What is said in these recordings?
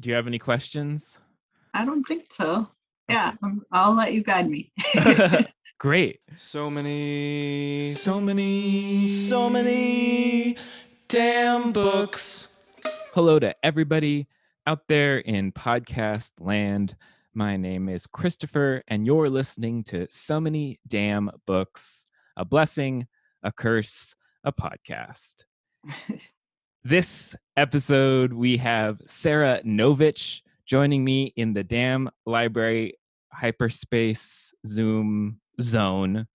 do you have any questions? I don't think so. Yeah, I'll let you guide me. Great. So many, so many, so many damn books. Hello to everybody out there in podcast land. My name is Christopher, and you're listening to So Many Damn Books A Blessing, a Curse, a Podcast. this episode, we have Sara Nović joining me in the Damn Library Hyperspace Zoom zone.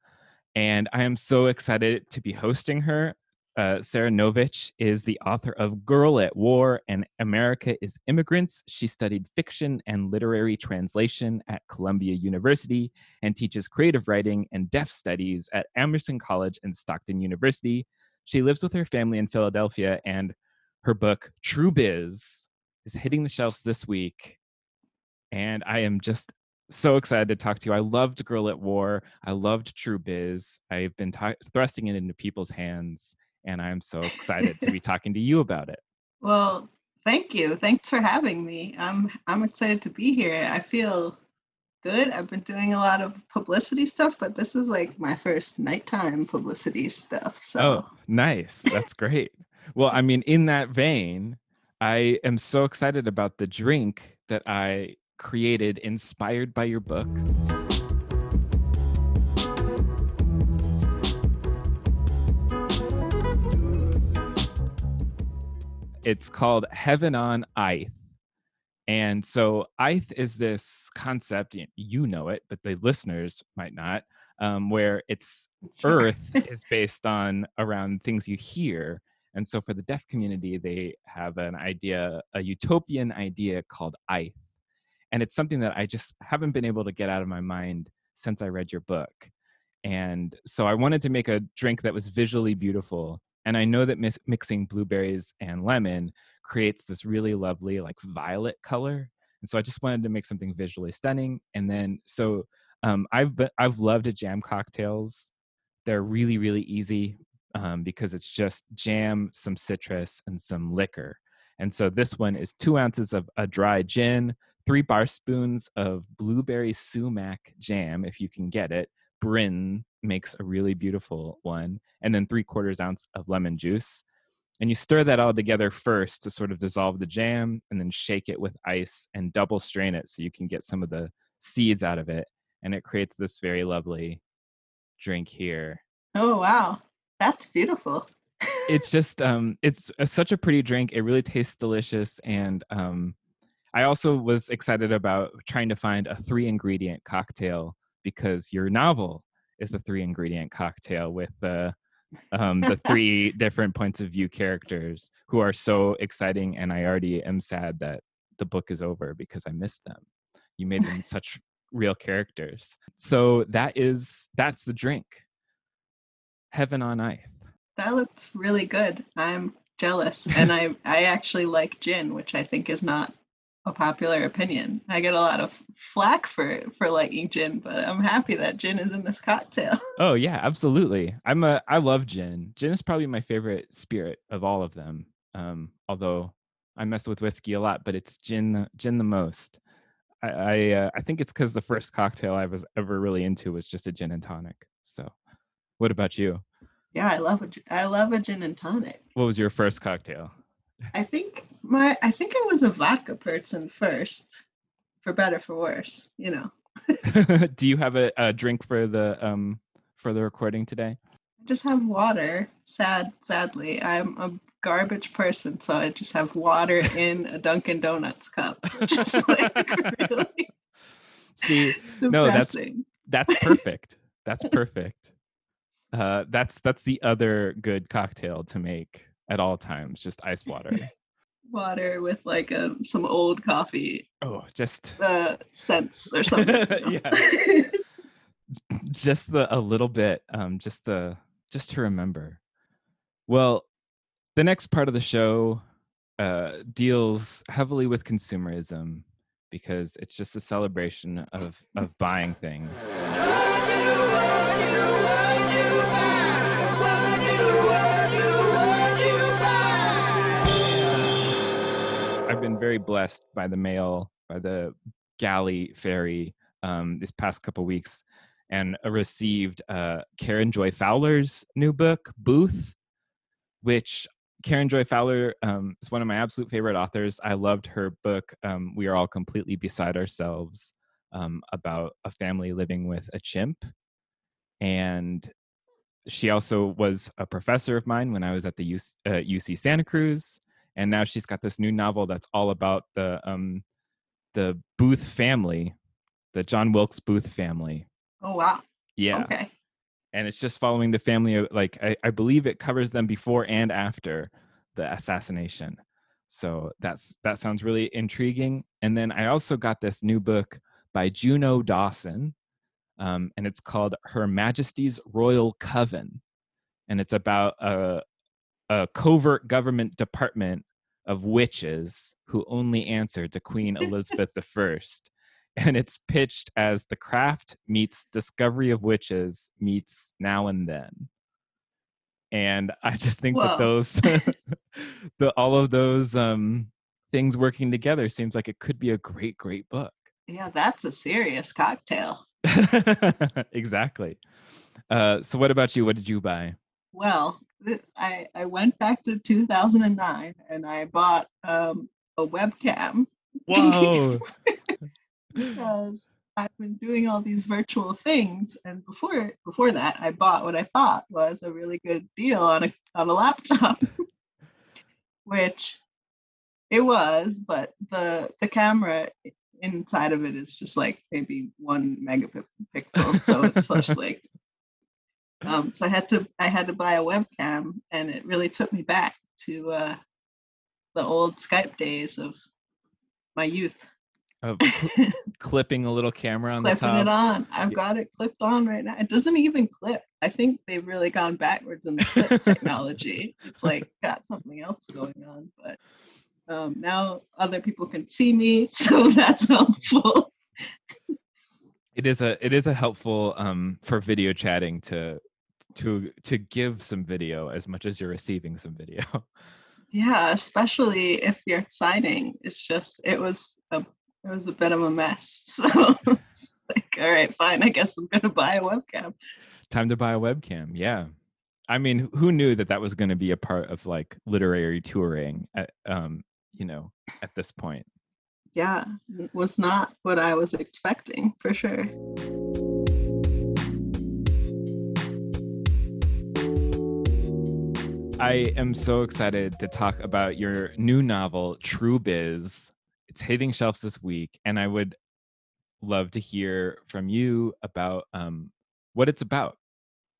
And I am so excited to be hosting her. Uh, Sara Nović is the author of Girl at War and America is Immigrants. She studied fiction and literary translation at Columbia University and teaches creative writing and deaf studies at Emerson College and Stockton University. She lives with her family in Philadelphia, and her book, True Biz, is hitting the shelves this week. And I am just so excited to talk to you. I loved Girl at War. I loved True Biz. I've been t- thrusting it into people's hands and I'm so excited to be talking to you about it. Well, thank you. Thanks for having me. I'm I'm excited to be here. I feel good. I've been doing a lot of publicity stuff, but this is like my first nighttime publicity stuff. So Oh, nice. That's great. well, I mean, in that vein, I am so excited about the drink that I created inspired by your book. It's called Heaven on Eyeth. And so Eyeth is this concept, you know it, but the listeners might not, um, where it's Sure. Earth is based on around things you hear. And so for the deaf community, they have an idea, a utopian idea called Eyeth. And it's something that I just haven't been able to get out of my mind since I read your book. And so I wanted to make a drink that was visually beautiful. And I know that mis- mixing blueberries and lemon creates this really lovely, like violet color. And so I just wanted to make something visually stunning. And then, so um, I've been, I've loved jam cocktails. They're really, really easy um, because it's just jam, some citrus, and some liquor. And so this one is two ounces of a dry gin, three bar spoons of blueberry sumac jam, if you can get it. Bryn makes a really beautiful one, and then three quarters ounce of lemon juice. And you stir that all together first to sort of dissolve the jam, and then shake it with ice and double strain it so you can get some of the seeds out of it. And it creates this very lovely drink here. Oh wow. That's beautiful. It's just, um, it's a, such a pretty drink. It really tastes delicious. And um, I also was excited about trying to find a three ingredient cocktail because your novel is a three ingredient cocktail with the um, the three different points of view characters who are so exciting. And I already am sad that the book is over because I missed them. You made them such real characters. So that is that's the drink. Heaven on Eyeth. That looked really good. I'm jealous. And I I actually like gin, which I think is not a popular opinion. I get a lot of flack for for liking gin, but I'm happy that gin is in this cocktail. Oh yeah, absolutely. I'm a I love gin. Gin is probably my favorite spirit of all of them. Um, although I mess with whiskey a lot, but it's gin gin the most. I I, uh, I think it's because the first cocktail I was ever really into was just a gin and tonic. So, what about you? Yeah, I love a I love a gin and tonic. What was your first cocktail? I think my I think I was a vodka person first, for better for worse, you know. Do you have a, a drink for the um for the recording today? I just have water. Sad, sadly, I'm a garbage person, so I just have water in a Dunkin' Donuts cup. Just like really See, No, that's- that's perfect. That's perfect. Uh, that's that's the other good cocktail to make at all times. Just ice water. water with like a some old coffee Oh, just uh scents or something. yeah. just the a little bit. Um, just the just to remember. Well, the next part of the show uh, deals heavily with consumerism because it's just a celebration of of buying things. I I've been very blessed by the mail, by the galley ferry um, this past couple weeks, and received uh, Karen Joy Fowler's new book, Booth, which Karen Joy Fowler um, is one of my absolute favorite authors. I loved her book, um, We Are All Completely Beside Ourselves, um, about a family living with a chimp. And she also was a professor of mine when I was at the UC, uh, UC Santa Cruz. And now she's got this new novel that's all about the um, the Booth family, the John Wilkes Booth family. Oh wow. Yeah. Okay. And it's just following the family of like I, I believe it covers them before and after the assassination. So that's that sounds really intriguing. And then I also got this new book by Juno Dawson, um, and it's called Her Majesty's Royal Coven, and it's about a, a covert government department of witches who only answer to Queen Elizabeth I. And it's pitched as The Craft meets Discovery of Witches meets Now and Then. And I just think Whoa. that those, the all of those um, things working together seems like it could be a great, great book. Yeah, that's a serious cocktail. exactly. Uh, so, what about you? What did you buy? Well, I I went back to 2009 and I bought um, a webcam Whoa! because I've been doing all these virtual things, and before before that, I bought what I thought was a really good deal on a on a laptop, which it was, but the the camera inside of it is just like maybe one megapixel, so it's just like um, so I had to I had to buy a webcam, and it really took me back to uh, the old Skype days of my youth. Of cl- clipping a little camera on the Clipping it top. on. I've Yeah. got it clipped on right now. It doesn't even clip. I think they've really gone backwards in the clip technology. It's like got something else going on, but um, now other people can see me, so that's helpful. It is a it is a helpful um for video chatting to to to give some video as much as you're receiving some video. Yeah, especially if you're signing. It's just it was a it was a bit of a mess. So it's like, all right, fine. I guess I'm gonna buy a webcam. Time to buy a webcam. Yeah. I mean, who knew that that was going to be a part of like literary touring at um you know at this point. Yeah, it was not what I was expecting for sure. I am so excited to talk about your new novel, True Biz. It's hitting shelves this week, and I would love to hear from you about um, what it's about.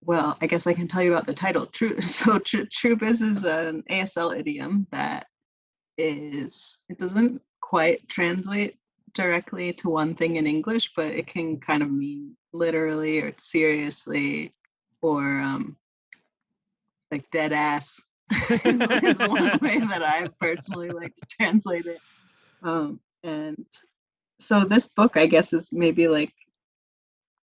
Well, I guess I can tell you about the title. True. So true, true biz is an ASL idiom that is it doesn't quite translate directly to one thing in English, but it can kind of mean literally or seriously or um, like dead ass is, is one way that I personally like to translate it. Um, and so this book, I guess, is maybe like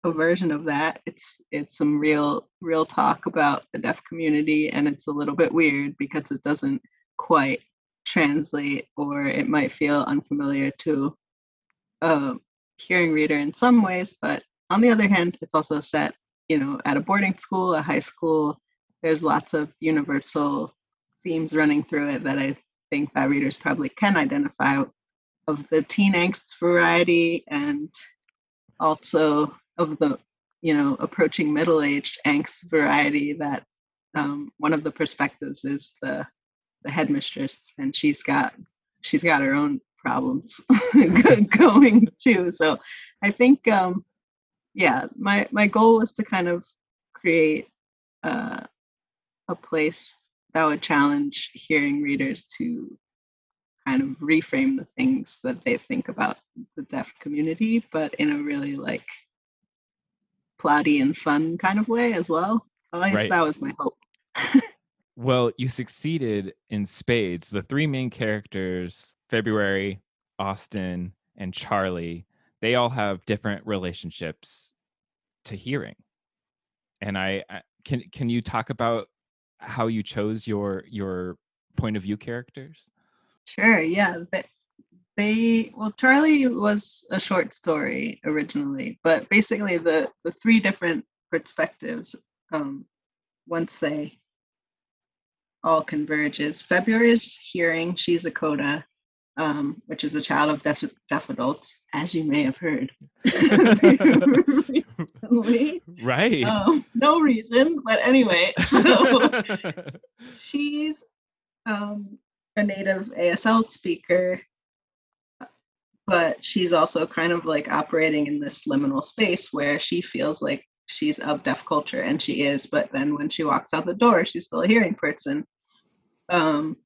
a version of that. It's it's some real real talk about the deaf community, and it's a little bit weird because it doesn't quite translate, or it might feel unfamiliar to a hearing reader in some ways. But on the other hand, it's also set, you know, at a boarding school, a high school. There's lots of universal themes running through it that I think that readers probably can identify of the teen angst variety and also of the you know approaching middle-aged angst variety that um, one of the perspectives is the the headmistress and she's got she's got her own problems going too so i think um yeah my my goal was to kind of create uh, a place that would challenge hearing readers to kind of reframe the things that they think about the deaf community, but in a really like plotty and fun kind of way as well. At least Right. that was my hope. Well, you succeeded in spades. The three main characters, February, Austin, and Charlie, they all have different relationships to hearing. And I, I can can you talk about how you chose your your point of view characters? Sure, yeah. The, they well charlie was a short story originally but basically the the three different perspectives um once they all converges. february's hearing she's a coda um, which is a child of deaf, deaf adults, as you may have heard recently. Right. Um, no reason, but anyway, so she's um, a native ASL speaker, but she's also kind of like operating in this liminal space where she feels like she's of deaf culture, and she is, but then when she walks out the door, she's still a hearing person. Um,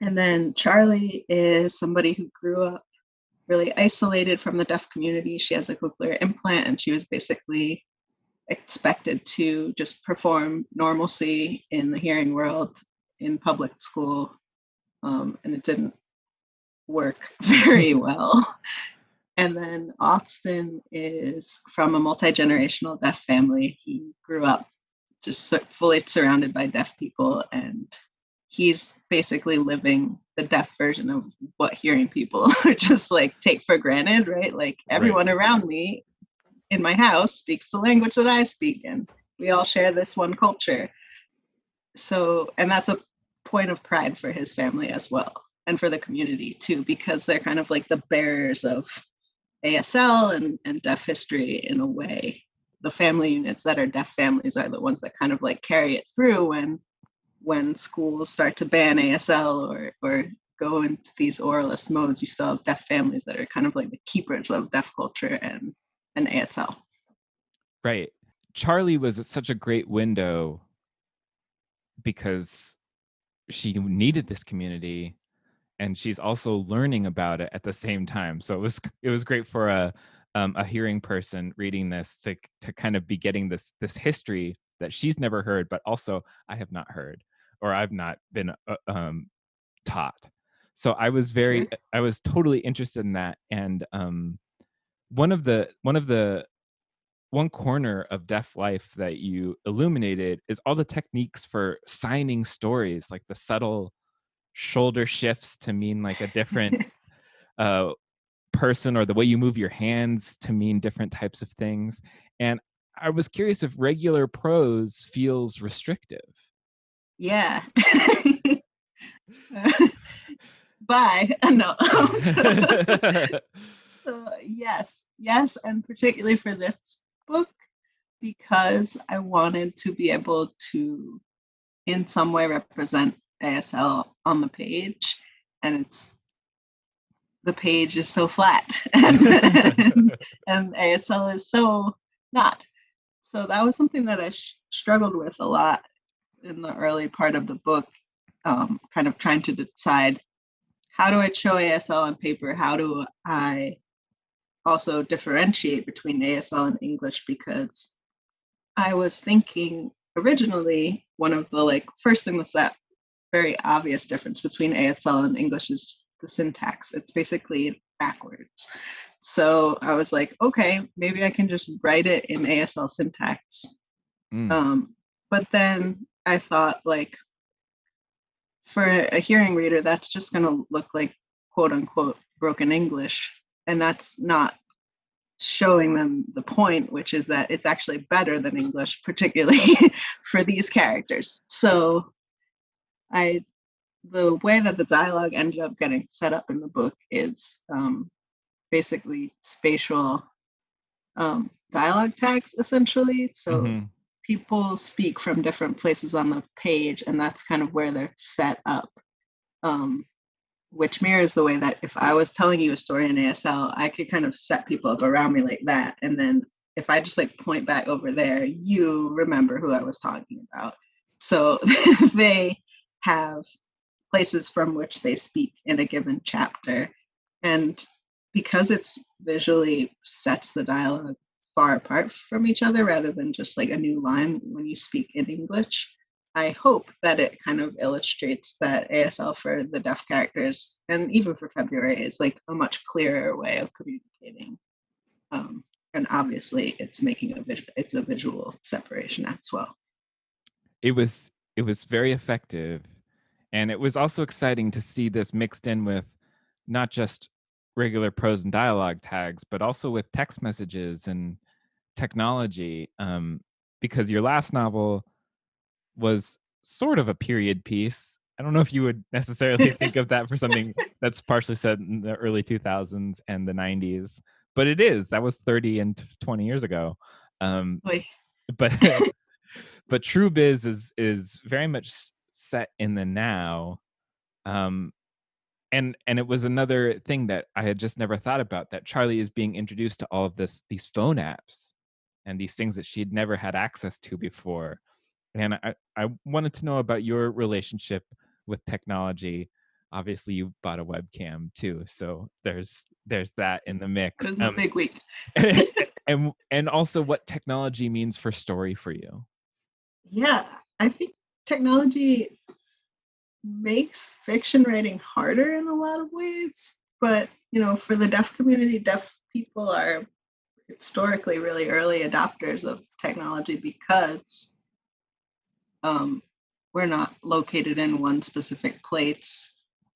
and then Charlie is somebody who grew up really isolated from the deaf community. She has a cochlear implant, and she was basically expected to just perform normalcy in the hearing world in public school. Um, and it didn't work very well. And then Austin is from a multi generational deaf family. He grew up just fully surrounded by deaf people and he's basically living the deaf version of what hearing people are just like take for granted, right? Like everyone right. around me in my house speaks the language that I speak, and we all share this one culture. So, and that's a point of pride for his family as well, and for the community too, because they're kind of like the bearers of ASL and, and deaf history in a way. The family units that are deaf families are the ones that kind of like carry it through when when schools start to ban ASL or or go into these oralist modes, you still have deaf families that are kind of like the keepers of deaf culture and and ASL. Right. Charlie was such a great window because she needed this community and she's also learning about it at the same time. So it was it was great for a um, a hearing person reading this to to kind of be getting this this history that she's never heard, but also I have not heard or I've not been uh, um, taught. So I was very, sure. I was totally interested in that. And um, one of the one of the one corner of deaf life that you illuminated is all the techniques for signing stories, like the subtle shoulder shifts to mean like a different uh, person, or the way you move your hands to mean different types of things. And I was curious if regular prose feels restrictive. Yeah. bye. No. so, so, yes, yes, and particularly for this book, because I wanted to be able to, in some way, represent ASL on the page, and it's the page is so flat, and, and, ASL is so not. So that was something that I sh- struggled with a lot in the early part of the book, um, kind of trying to decide how do I show ASL on paper? How do I also differentiate between ASL and English? Because I was thinking originally one of the like first thing that's that very obvious difference between ASL and English is the syntax. It's basically backwards. So I was like, okay, maybe I can just write it in ASL syntax. Mm. Um, but then I thought like for a hearing reader, that's just going to look like quote unquote broken English. And that's not showing them the point, which is that it's actually better than English, particularly for these characters. So I the way that the dialogue ended up getting set up in the book is um, basically spatial um, dialogue tags essentially. So mm-hmm people speak from different places on the page, and that's kind of where they're set up. Um, which mirrors the way that if I was telling you a story in ASL, I could kind of set people up around me like that. And then if I just like point back over there, you remember who I was talking about. So they have places from which they speak in a given chapter. And because it's visually sets the dialogue far apart from each other rather than just like a new line when you speak in English. I hope that it kind of illustrates that ASL for the deaf characters and even for February is like a much clearer way of communicating. Um, and obviously, it's making a visual, it's a visual separation as well. It was it was very effective, and it was also exciting to see this mixed in with not just regular prose and dialogue tags, but also with text messages and technology. Um, because your last novel was sort of a period piece. I don't know if you would necessarily think of that for something that's partially set in the early 2000s and the 90s, but it is. That was 30 and 20 years ago. Um, but but True Biz is is very much set in the now. Um, and and it was another thing that I had just never thought about that Charlie is being introduced to all of this these phone apps and these things that she'd never had access to before. And I, I wanted to know about your relationship with technology. Obviously, you bought a webcam too, so there's there's that in the mix. Um, a big week. and and also what technology means for story for you. Yeah, I think technology makes fiction writing harder in a lot of ways. But you know, for the deaf community, deaf people are historically really early adopters of technology because um, we're not located in one specific place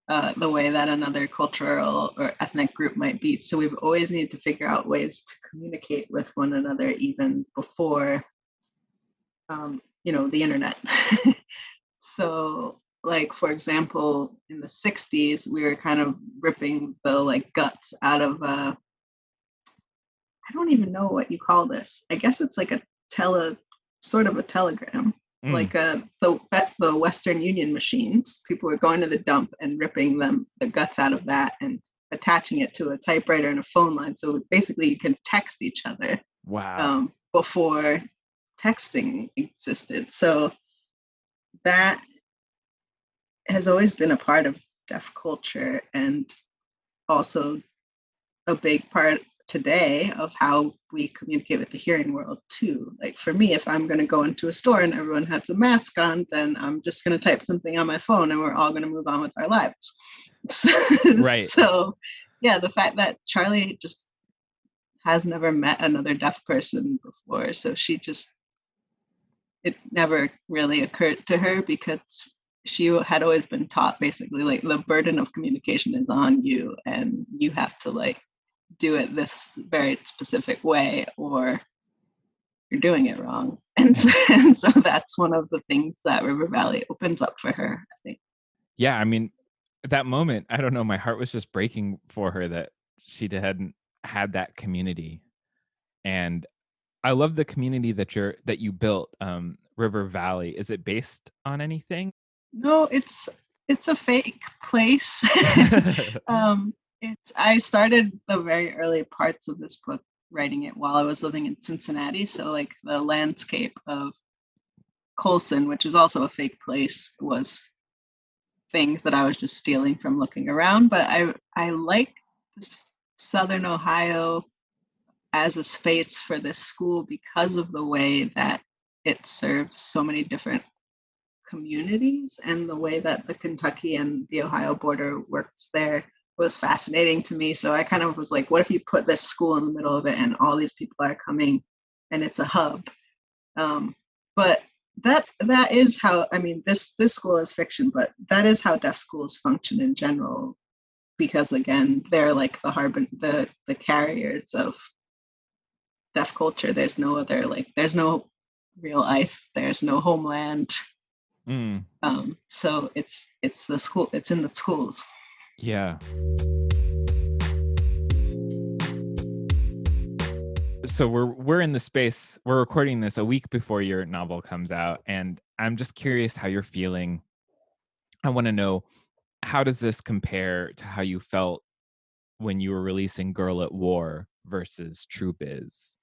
uh, the way that another cultural or ethnic group might be. So we've always needed to figure out ways to communicate with one another even before, um, you know, the internet. so like for example in the 60s we were kind of ripping the like guts out of uh i don't even know what you call this i guess it's like a tele sort of a telegram mm. like uh the the western union machines people were going to the dump and ripping them the guts out of that and attaching it to a typewriter and a phone line so basically you can text each other wow um, before texting existed so that has always been a part of deaf culture and also a big part today of how we communicate with the hearing world too. Like for me, if I'm going to go into a store and everyone has a mask on, then I'm just going to type something on my phone and we're all going to move on with our lives. Right. So, yeah, the fact that Charlie just has never met another deaf person before, so she just it never really occurred to her because she had always been taught basically like the burden of communication is on you and you have to like do it this very specific way or you're doing it wrong. And so, and so that's one of the things that river valley opens up for her i think. Yeah i mean at that moment i don't know my heart was just breaking for her that she hadn't had that community. And i love the community that you're that you built um river valley is it based on anything no, it's it's a fake place. um, it's I started the very early parts of this book writing it while I was living in Cincinnati. So like the landscape of Colson, which is also a fake place, was things that I was just stealing from looking around. But I I like this Southern Ohio as a space for this school because of the way that it serves so many different communities and the way that the Kentucky and the Ohio border works there was fascinating to me. So I kind of was like, what if you put this school in the middle of it and all these people are coming and it's a hub? Um, but that that is how I mean this this school is fiction, but that is how deaf schools function in general, because again, they're like the harbin the the carriers of deaf culture. There's no other like there's no real life, there's no homeland, Mm. Um, so it's it's the school. It's in the schools. Yeah. So we're we're in the space. We're recording this a week before your novel comes out, and I'm just curious how you're feeling. I want to know how does this compare to how you felt when you were releasing Girl at War versus True Biz?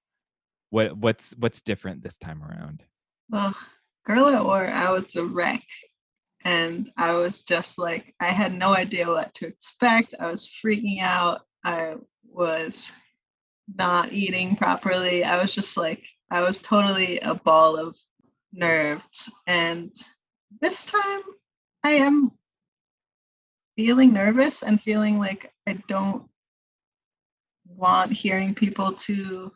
What what's what's different this time around? Well, Girl at War, I was a wreck. And I was just like, I had no idea what to expect. I was freaking out. I was not eating properly. I was just like, I was totally a ball of nerves. And this time I am feeling nervous and feeling like I don't want hearing people to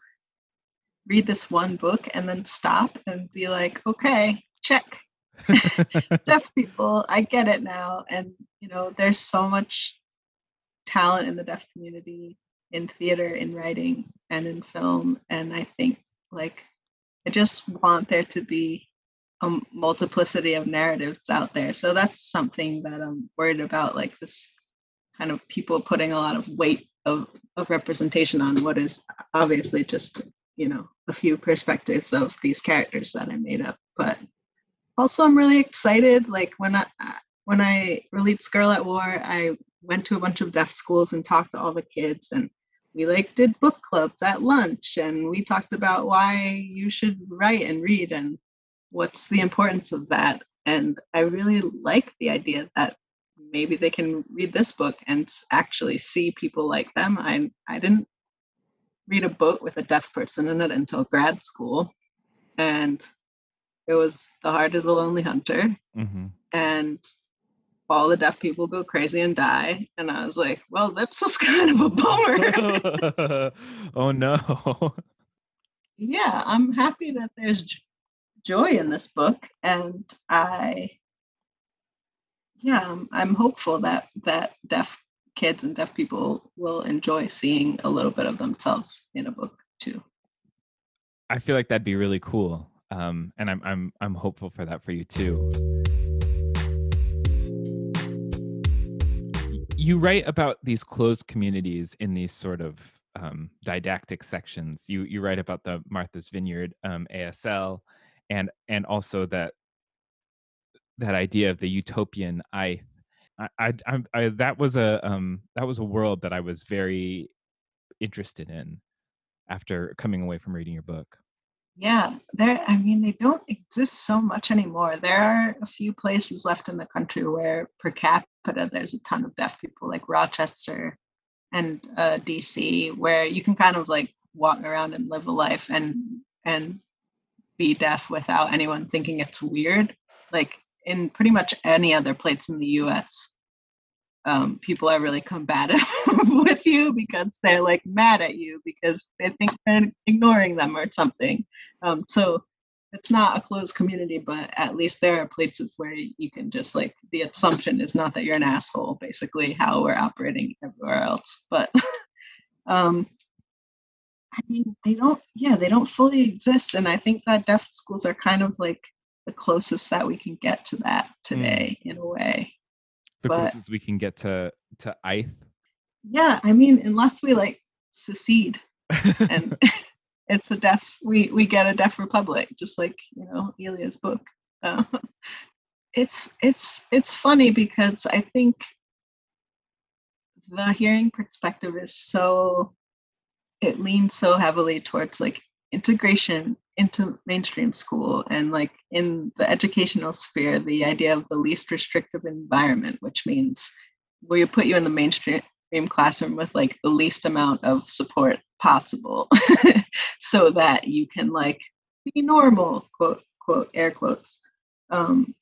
read this one book and then stop and be like, okay, check. Deaf people, I get it now. And, you know, there's so much talent in the deaf community in theater, in writing, and in film. And I think like I just want there to be a multiplicity of narratives out there. So that's something that I'm worried about, like this kind of people putting a lot of weight of, of representation on what is obviously just, you know, a few perspectives of these characters that I made up. But also I'm really excited. Like when I uh, when I released Girl at War, I went to a bunch of deaf schools and talked to all the kids and we like did book clubs at lunch and we talked about why you should write and read and what's the importance of that and i really like the idea that maybe they can read this book and actually see people like them i i didn't read a book with a deaf person in it until grad school and it was the heart is a lonely hunter mm-hmm. and all the deaf people go crazy and die. And I was like, well, that's just kind of a bummer. oh no. yeah, I'm happy that there's joy in this book. And I, yeah, I'm, I'm hopeful that that deaf kids and deaf people will enjoy seeing a little bit of themselves in a book too. I feel like that'd be really cool. Um, and I'm I'm I'm hopeful for that for you too. you write about these closed communities in these sort of um, didactic sections. You you write about the Martha's Vineyard um, ASL, and and also that that idea of the utopian Eyeth. I, I, I, that was a um, that was a world that I was very interested in after coming away from reading your book. Yeah, there. I mean, they don't exist so much anymore. There are a few places left in the country where, per capita, there's a ton of deaf people, like Rochester and uh, DC, where you can kind of like walk around and live a life and and be deaf without anyone thinking it's weird. Like in pretty much any other place in the U.S., um, people are really combative with you because they're like mad at you because they think they're ignoring them or something. Um, so it's not a closed community, but at least there are places where you can just like the assumption is not that you're an asshole, basically how we're operating everywhere else. But um, I mean, they don't, yeah, they don't fully exist. And I think that deaf schools are kind of like the closest that we can get to that today mm. in a way the but, closest we can get to to Eyeth. Yeah, I mean, unless we like secede, and it's a deaf, we we get a deaf republic, just like you know Ilya's book. Uh, it's it's it's funny because I think the hearing perspective is so it leans so heavily towards like integration into mainstream school and like in the educational sphere the idea of the least restrictive environment which means you put you in the mainstream classroom with like the least amount of support possible so that you can like be normal quote quote air quotes. Um,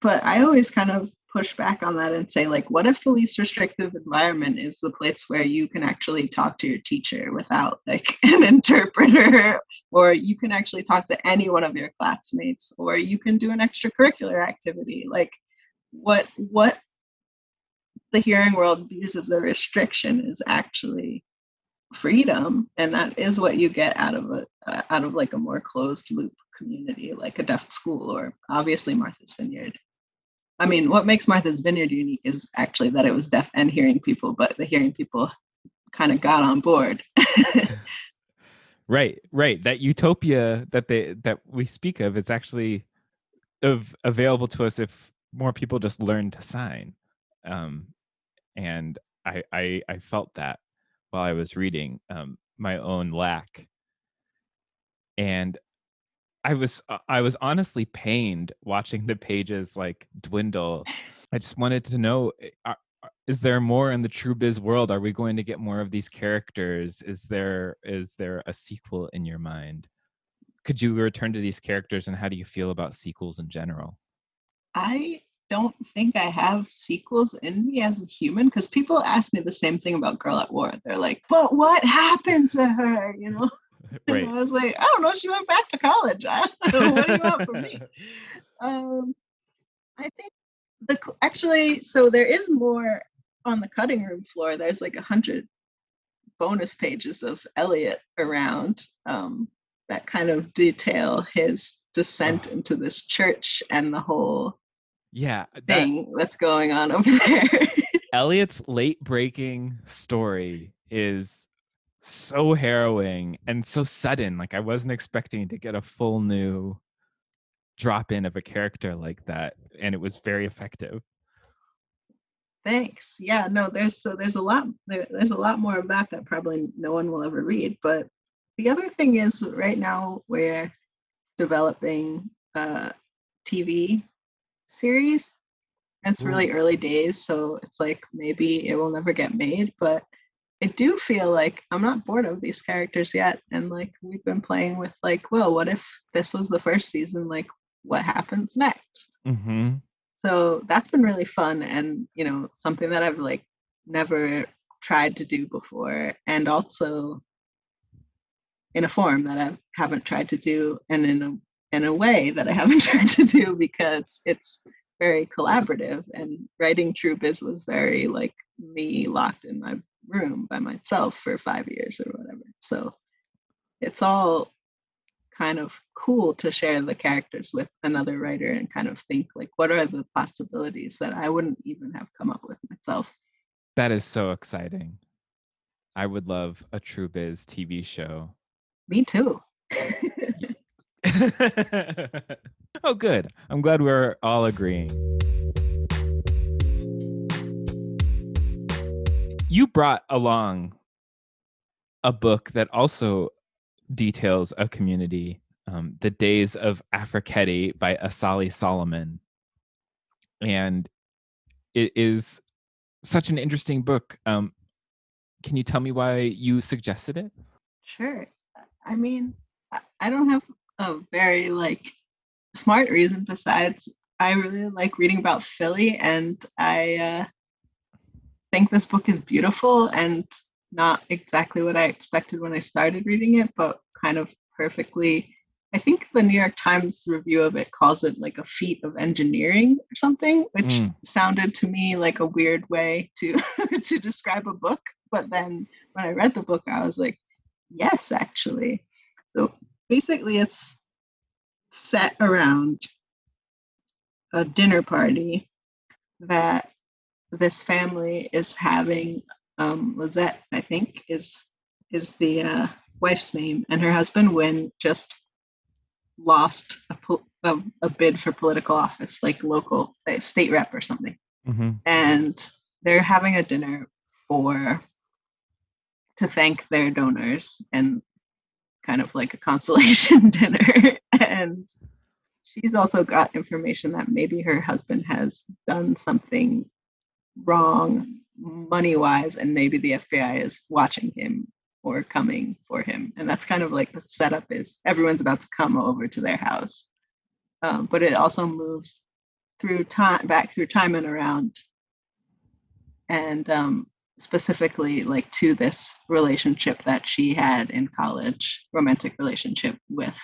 but i always kind of push back on that and say like what if the least restrictive environment is the place where you can actually talk to your teacher without like an interpreter? Or you can actually talk to any one of your classmates or you can do an extracurricular activity? Like what what the hearing world views as a restriction is actually freedom and that is what you get out of a uh, out of like a more closed loop community like a deaf school or obviously martha's vineyard I mean, what makes Martha's Vineyard unique is actually that it was deaf and hearing people, but the hearing people kind of got on board. right, right. That utopia that they that we speak of is actually of available to us if more people just learn to sign. Um, and I, I I felt that while I was reading um, my own lack. And I was uh, I was honestly pained watching the pages like dwindle. I just wanted to know eh, are, is there more in the True Biz world? Are we going to get more of these characters? Is there is there a sequel in your mind? Could you return to these characters and how do you feel about sequels in general? I don't think I have sequels in me as a human because people ask me the same thing about Girl at War. They're like, but what happened to her? You know? right. I was like, I don't know. She went back to college. I don't know. What do you want from me? Um, I think the actually, so there is more on the cutting room floor, there's like a hundred bonus pages of Eliot around um, that kind of detail his descent Oh. into this church and the whole Yeah, that thing that's going on over there. Elliot's late breaking story is so harrowing and so sudden. Like I wasn't expecting to get a full new drop in of a character like that, and it was very effective. Thanks. Yeah, no, there's so there's a lot there, there's a lot more of that that probably no one will ever read. But the other thing is right now we're developing a TV series. It's really early days, so it's like maybe it will never get made, but I do feel like I'm not bored of these characters yet. And like we've been playing with like, well, what if this was the first season? Like what happens next? Mm-hmm. so that's been really fun and you know something that i've like never tried to do before and also in a form that i haven't tried to do and in a in a way that i haven't tried to do because it's very collaborative and writing true biz was very like me locked in my room by myself for five years or whatever so it's all kind of cool to share the characters with another writer and kind of think like what are the possibilities that I wouldn't even have come up with myself. That is so exciting. I would love a True Biz TV show. Me too. oh, good. I'm glad we're all agreeing. You brought along a book that also details a community, um, The Days of Afrekete by Asali Solomon. And it is such an interesting book. Um, can you tell me why you suggested it? Sure. I mean, I- I don't have a very like smart reason besides I really like reading about Philly and I uh, think this book is beautiful and not exactly what I expected when I started reading it, but kind of perfectly. I think the New York Times review of it calls it like a feat of engineering or something, which Mm. sounded to me like a weird way to to describe a book. But then when I read the book, I was like, yes, actually. So basically, it's set around a dinner party that this family is having. Um, Lizette, I think, is is the uh, wife's name, and her husband Win just lost a, a, a bid for political office, like local like state rep or something Mm-hmm. and they're having a dinner for to thank their donors and kind of like a consolation dinner and she's also got information that maybe her husband has done something wrong money wise and maybe the FBI is watching him or coming for him. And that's kind of like the setup is everyone's about to come over to their house. Um, but it also moves through time back through time and around. And um, specifically like to this relationship that she had in college romantic relationship with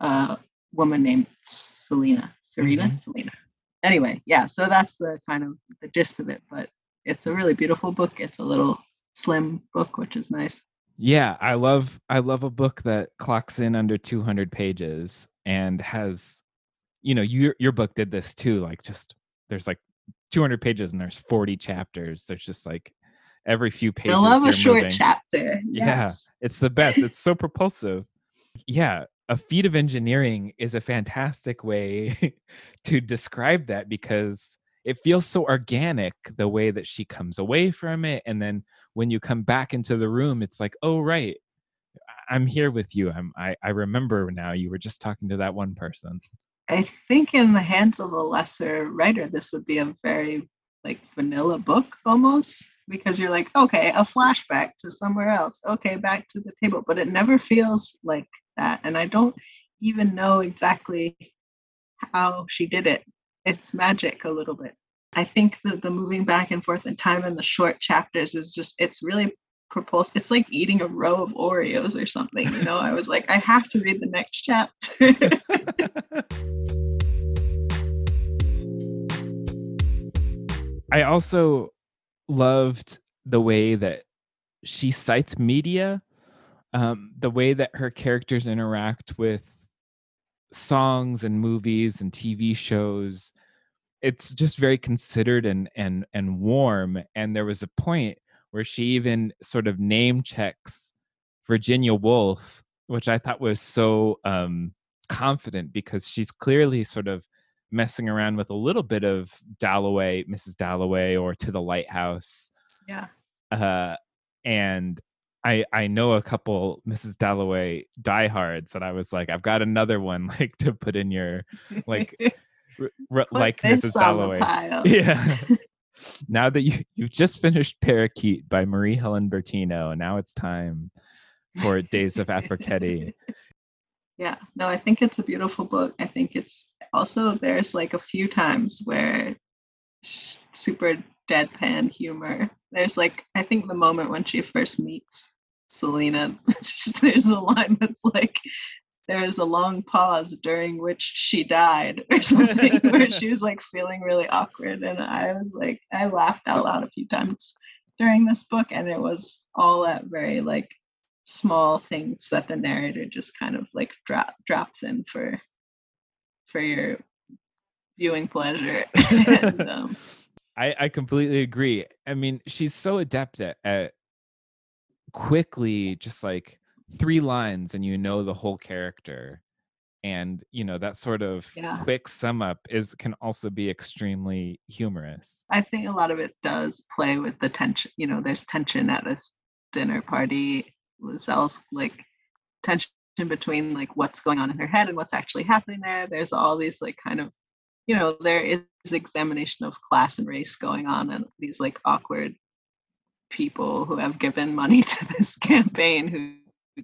a woman named selena serena Mhm. selena anyway yeah so that's the kind of the gist of it but it's a really beautiful book it's a little slim book which is nice Yeah, I love I love a book that clocks in under 200 pages and has you know, your your book did this too like just there's like 200 pages and there's 40 chapters. There's just like every few pages i love a short moving. chapter Yeah. It's the best. It's so propulsive. Yeah, a feat of engineering is a fantastic way to describe that because it feels so organic the way that she comes away from it and then when you come back into the room it's like, "Oh right. I'm here with you. I'm I I remember now you were just talking to that one person." I think in the hands of a lesser writer, this would be a very like vanilla book almost because you're like, okay, a flashback to somewhere else. Okay, back to the table, but it never feels like that. And I don't even know exactly how she did it. It's magic a little bit. I think that the moving back and forth in time and the short chapters is just, it's really propulsive. It's like eating a row of Oreos or something. You know, I was like, I have to read the next chapter. I also loved the way that she cites media, um, the way that her characters interact with songs and movies and TV shows. It's just very considered and and and warm. And there was a point where she even sort of name checks Virginia Woolf, which I thought was so um, confident because she's clearly sort of messing around with a little bit of Dalloway, Mrs. Dalloway, or To the Lighthouse. Yeah. Uh, and I I know a couple Mrs. Dalloway diehards and I was like, I've got another one like to put in your like r- r- like Mrs. Dalloway. Yeah. now that you you've just finished Parakeet by Marie-Helene Bertino, now it's time for Days of Afrekete. Yeah, no, I think it's a beautiful book. I think it's also there's like a few times where super deadpan humor. There's like I think the moment when she first meets Selena, just, there's a line that's like there's a long pause during which she died or something where she was like feeling really awkward and I was like I laughed out loud a few times during this book and it was all at very like small things that the narrator just kind of like drop drops in for for your viewing pleasure and, um, I, I completely agree. I mean, she's so adept at, at quickly just like three lines and you know the whole character. And you know, that sort of Yeah. quick sum up is can also be extremely humorous. I think a lot of it does play with the tension. You know, there's tension at this dinner party. Liselle's like tension between like what's going on in her head and what's actually happening there. There's all these like kind of, you know, there is examination of class and race going on and these like awkward people who have given money to this campaign who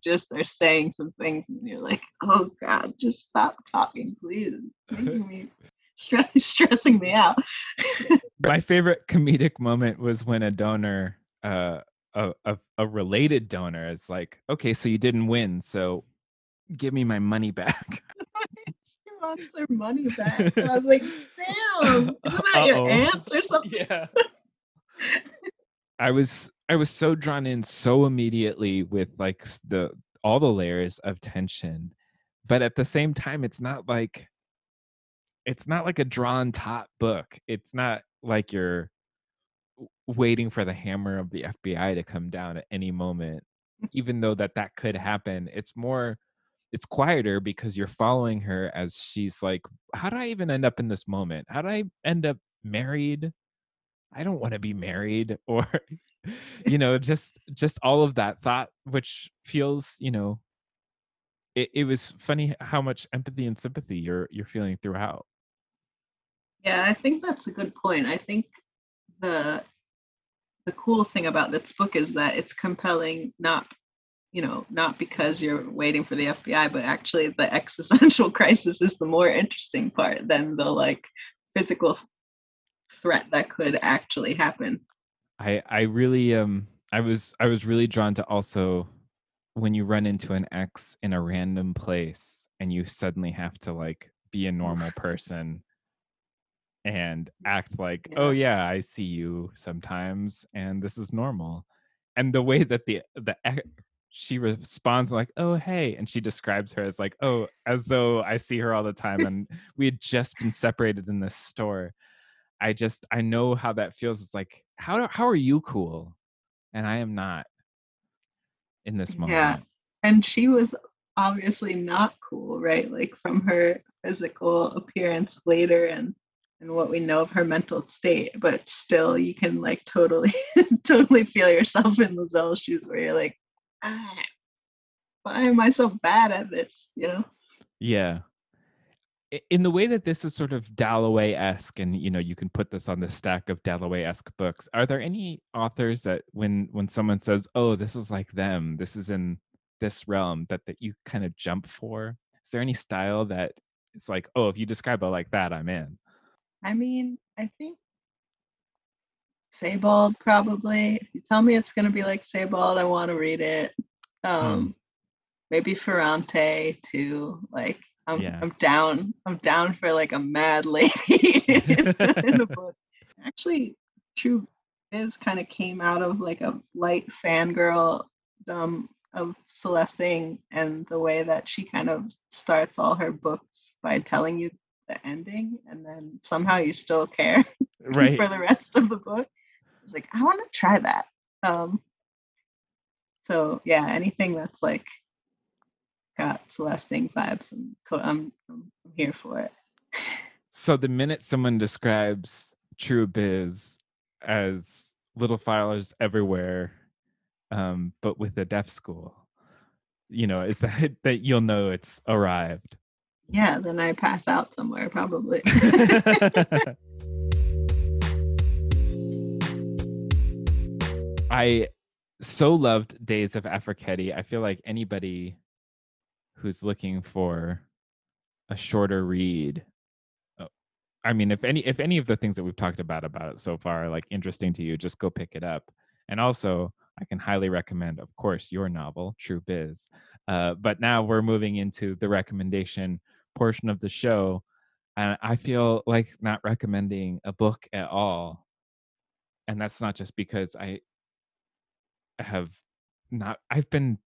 just are saying some things and you're like, oh God, just stop talking, please. Making me stress, stressing me out. My favorite comedic moment was when a donor, uh, a, a, a related donor is like, okay, so you didn't win, so give me my money back. she wants her money back. And I was like, damn, isn't that your Uh-oh. aunt or something? yeah i was i was so drawn in so immediately with like the all the layers of tension but at the same time it's not like it's not like a drawn taut book. It's not like you're waiting for the hammer of the fbi to come down at any moment even though that that could happen. It's more it's quieter because you're following her as she's like how did i even end up in this moment? How did i end up married i don't want to be married or you know just just all of that thought which feels you know it, it was funny how much empathy and sympathy you're you're feeling throughout Yeah, I think that's a good point. I think the the cool thing about this book is that it's compelling not you know not because you're waiting for the FBI but actually the existential crisis is the more interesting part than the like physical threat that could actually happen. I I really um I was I was really drawn to also when you run into an ex in a random place and you suddenly have to like be a normal person and act like oh yeah. I see you sometimes and this is normal. And the way that the the ex- she responds like oh hey and she describes her as like oh as though I see her all the time and we had just been separated in this store I just I know how that feels. It's like how how are you cool, and I am not in this moment. Yeah. And she was obviously not cool, right? Like from her physical appearance later and and what we know of her mental state, but still you can like totally totally feel yourself in Liselle's shoes where you're like, ah, why am I so bad at this? You know? Yeah. In the way that this is sort of Dalloway esque, and you know, you can put this on the stack of Dalloway esque books. Are there any authors that, when when someone says, "Oh, this is like them," this is in this realm, that that you kind of jump for? Is there any style that it's like, "Oh, if you describe it like that, I'm in." I mean, I think Sebald probably. If you tell me it's gonna be like Sebald, I want to read it. Um, maybe Ferrante too. Like I'm, Yeah. I'm down. I'm down for like a mad lady in, a book. Actually, True Biz kind of came out of like a light fangirl um, of Celeste Ng and the way that she kind of starts all her books by telling you the ending and then somehow you still care Right. for the rest of the book. It's like, I want to try that. Um, so yeah, anything that's like got Celeste Ng vibes, and I'm, I'm I'm here for it. So the minute someone describes True Biz as Little Fires Everywhere, um, but with a deaf school, you know, is that that you'll know it's arrived. Yeah, then I pass out somewhere probably. I so loved Days of Afrekete. I feel like anybody who's looking for a shorter read. uh, I mean, if any if any of the things that we've talked about about it so far are like interesting to you, just go pick it up. And also, I can highly recommend, of course, your novel, True Biz. Uh, but now we're moving into the recommendation portion of the show, and I feel like not recommending a book at all. And that's not just because I have not I've been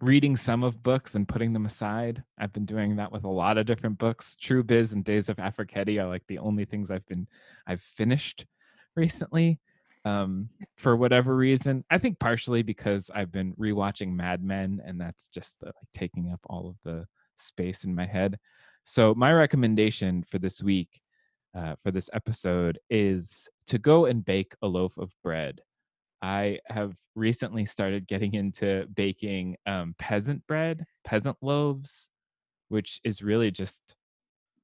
reading some of books and putting them aside. I've been doing that with a lot of different books. True Biz and Days of Afrekete are like the only things I've been I've finished recently. Um, for whatever reason, I think partially because I've been rewatching Mad Men, and that's just uh, like taking up all of the space in my head. So my recommendation for this week, uh, for this episode, is to go and bake a loaf of bread. I have recently started getting into baking um, peasant bread, peasant loaves, which is really just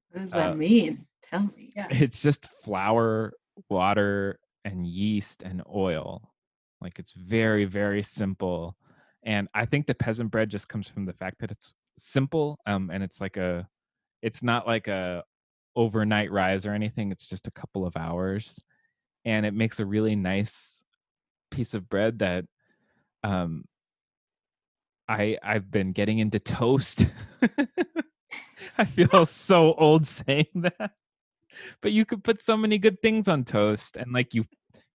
what does that Uh, mean? Tell me. Yeah. it's just flour, water, and yeast and oil. Like it's very, very simple. And I think the peasant bread just comes from the fact that it's simple. Um, and it's like a it's not like a overnight rise or anything. It's just a couple of hours. And it makes a really nice piece of bread that um I I've been getting into toast. I feel so old saying that. But you could put so many good things on toast and like you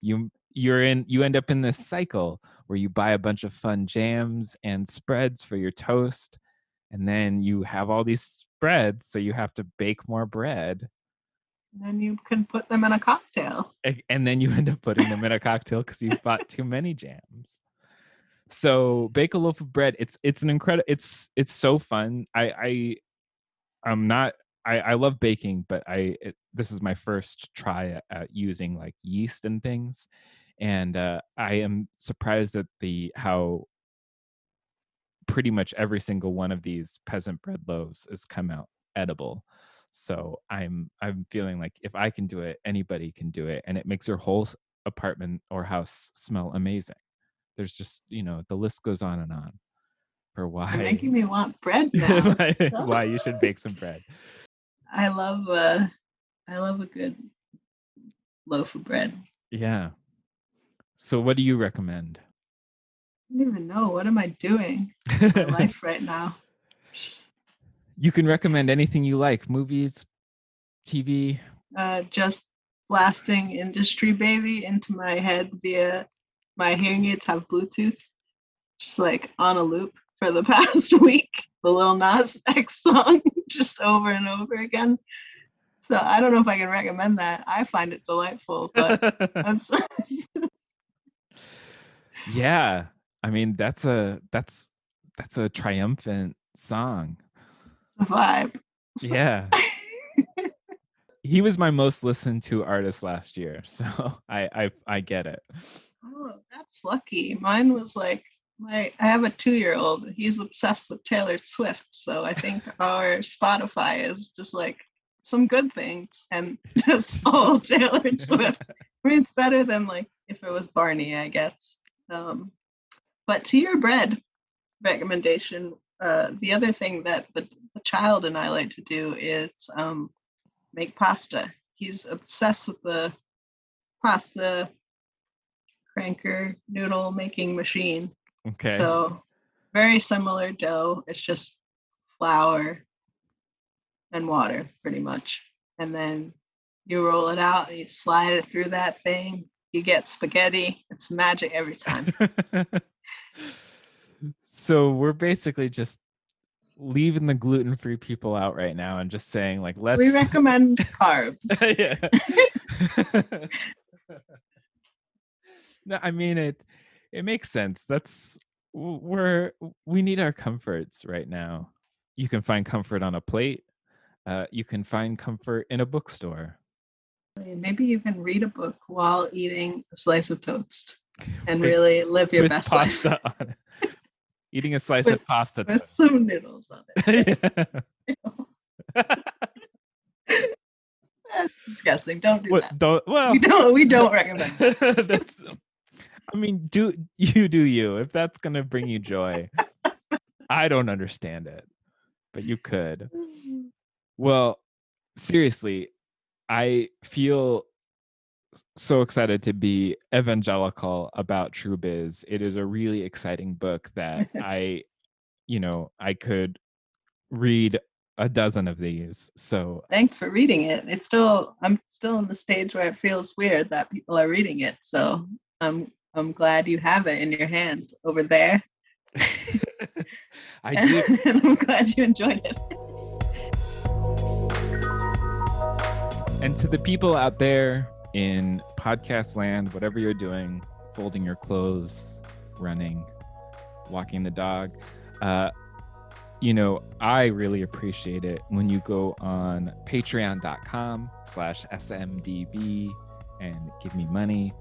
you you're in you end up in this cycle where you buy a bunch of fun jams and spreads for your toast and then you have all these spreads so you have to bake more bread then you can put them in a cocktail. and then you end up putting them in a cocktail because you bought too many jams. So bake a loaf of bread. It's it's an incredible. It's it's so fun. I I I'm not. I I love baking, but I it, this is my first try at, at using like yeast and things, and uh, I am surprised at the how pretty much every single one of these peasant bread loaves has come out edible so i'm i'm feeling like if i can do it anybody can do it and it makes your whole apartment or house smell amazing there's just you know the list goes on and on for You're why making me want bread now. why, why you should bake some bread I love uh I love a good loaf of bread. yeah so what do you recommend I don't even know what am I doing in my life right now. Just you can recommend anything you like movies tv uh, just blasting industry baby into my head via my hearing aids have Bluetooth, just like on a loop for the past week. The Lil Nas X song, just over and over again. So I don't know if I can recommend that. I find it delightful, but yeah i mean that's a that's that's a triumphant song the vibe. yeah he was my most listened to artist last year so i i i get it Oh, that's lucky. Mine was like my I have a two year old. He's obsessed with Taylor Swift. So I think our Spotify is just like some good things and just all Taylor Swift. I mean it's better than like if it was Barney, I guess. Um but to your bread recommendation, uh the other thing that the, the child and I like to do is um make pasta. He's obsessed with the pasta cranker noodle making machine. okay So very similar dough. It's just flour and water pretty much. And then you roll it out and you slide it through that thing You get spaghetti. It's magic every time. so we're basically just leaving the gluten-free people out right now and just saying like let's We recommend carbs. yeah. no, I mean it. It makes sense. That's we're we need our comforts right now. You can find comfort on a plate. Uh, you can find comfort in a bookstore. Maybe you can read a book while eating a slice of toast and With- really live your best life pasta on it. Eating a slice With- of pasta. with toast. some noodles on it. That's disgusting. Don't do What, that. don't, well, We don't. We don't recommend. that. that's i mean do you do you if that's gonna bring you joy i don't understand it but you could well seriously i feel so excited to be evangelical about true biz it is a really exciting book that i you know i could read a dozen of these so Thanks for reading it. It's still. I'm still in the stage where it feels weird that people are reading it. So I'm. I'm glad you have it in your hand over there. i do and I'm glad you enjoyed it. And to the people out there in podcast land, whatever you're doing, folding your clothes, running, walking the dog, uh, you know, I really appreciate it when you go on patreon.com slash smdb and give me money.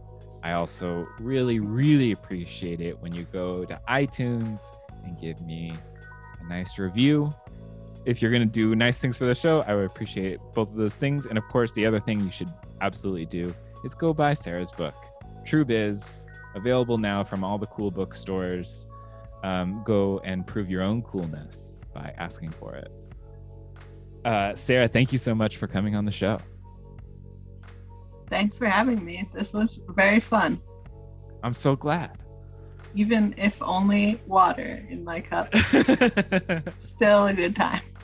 I also really, really appreciate it when you go to iTunes and give me a nice review if you're going to do nice things for the show, I would appreciate both of those things. And of course, the other thing you should absolutely do is go buy Sara's book, True Biz, available now from all the cool bookstores. Um, go and prove your own coolness by asking for it. Uh, Sarah, thank you so much for coming on the show. Thanks for having me. This was very fun. I'm so glad. Even if only water in my cup, still a good time.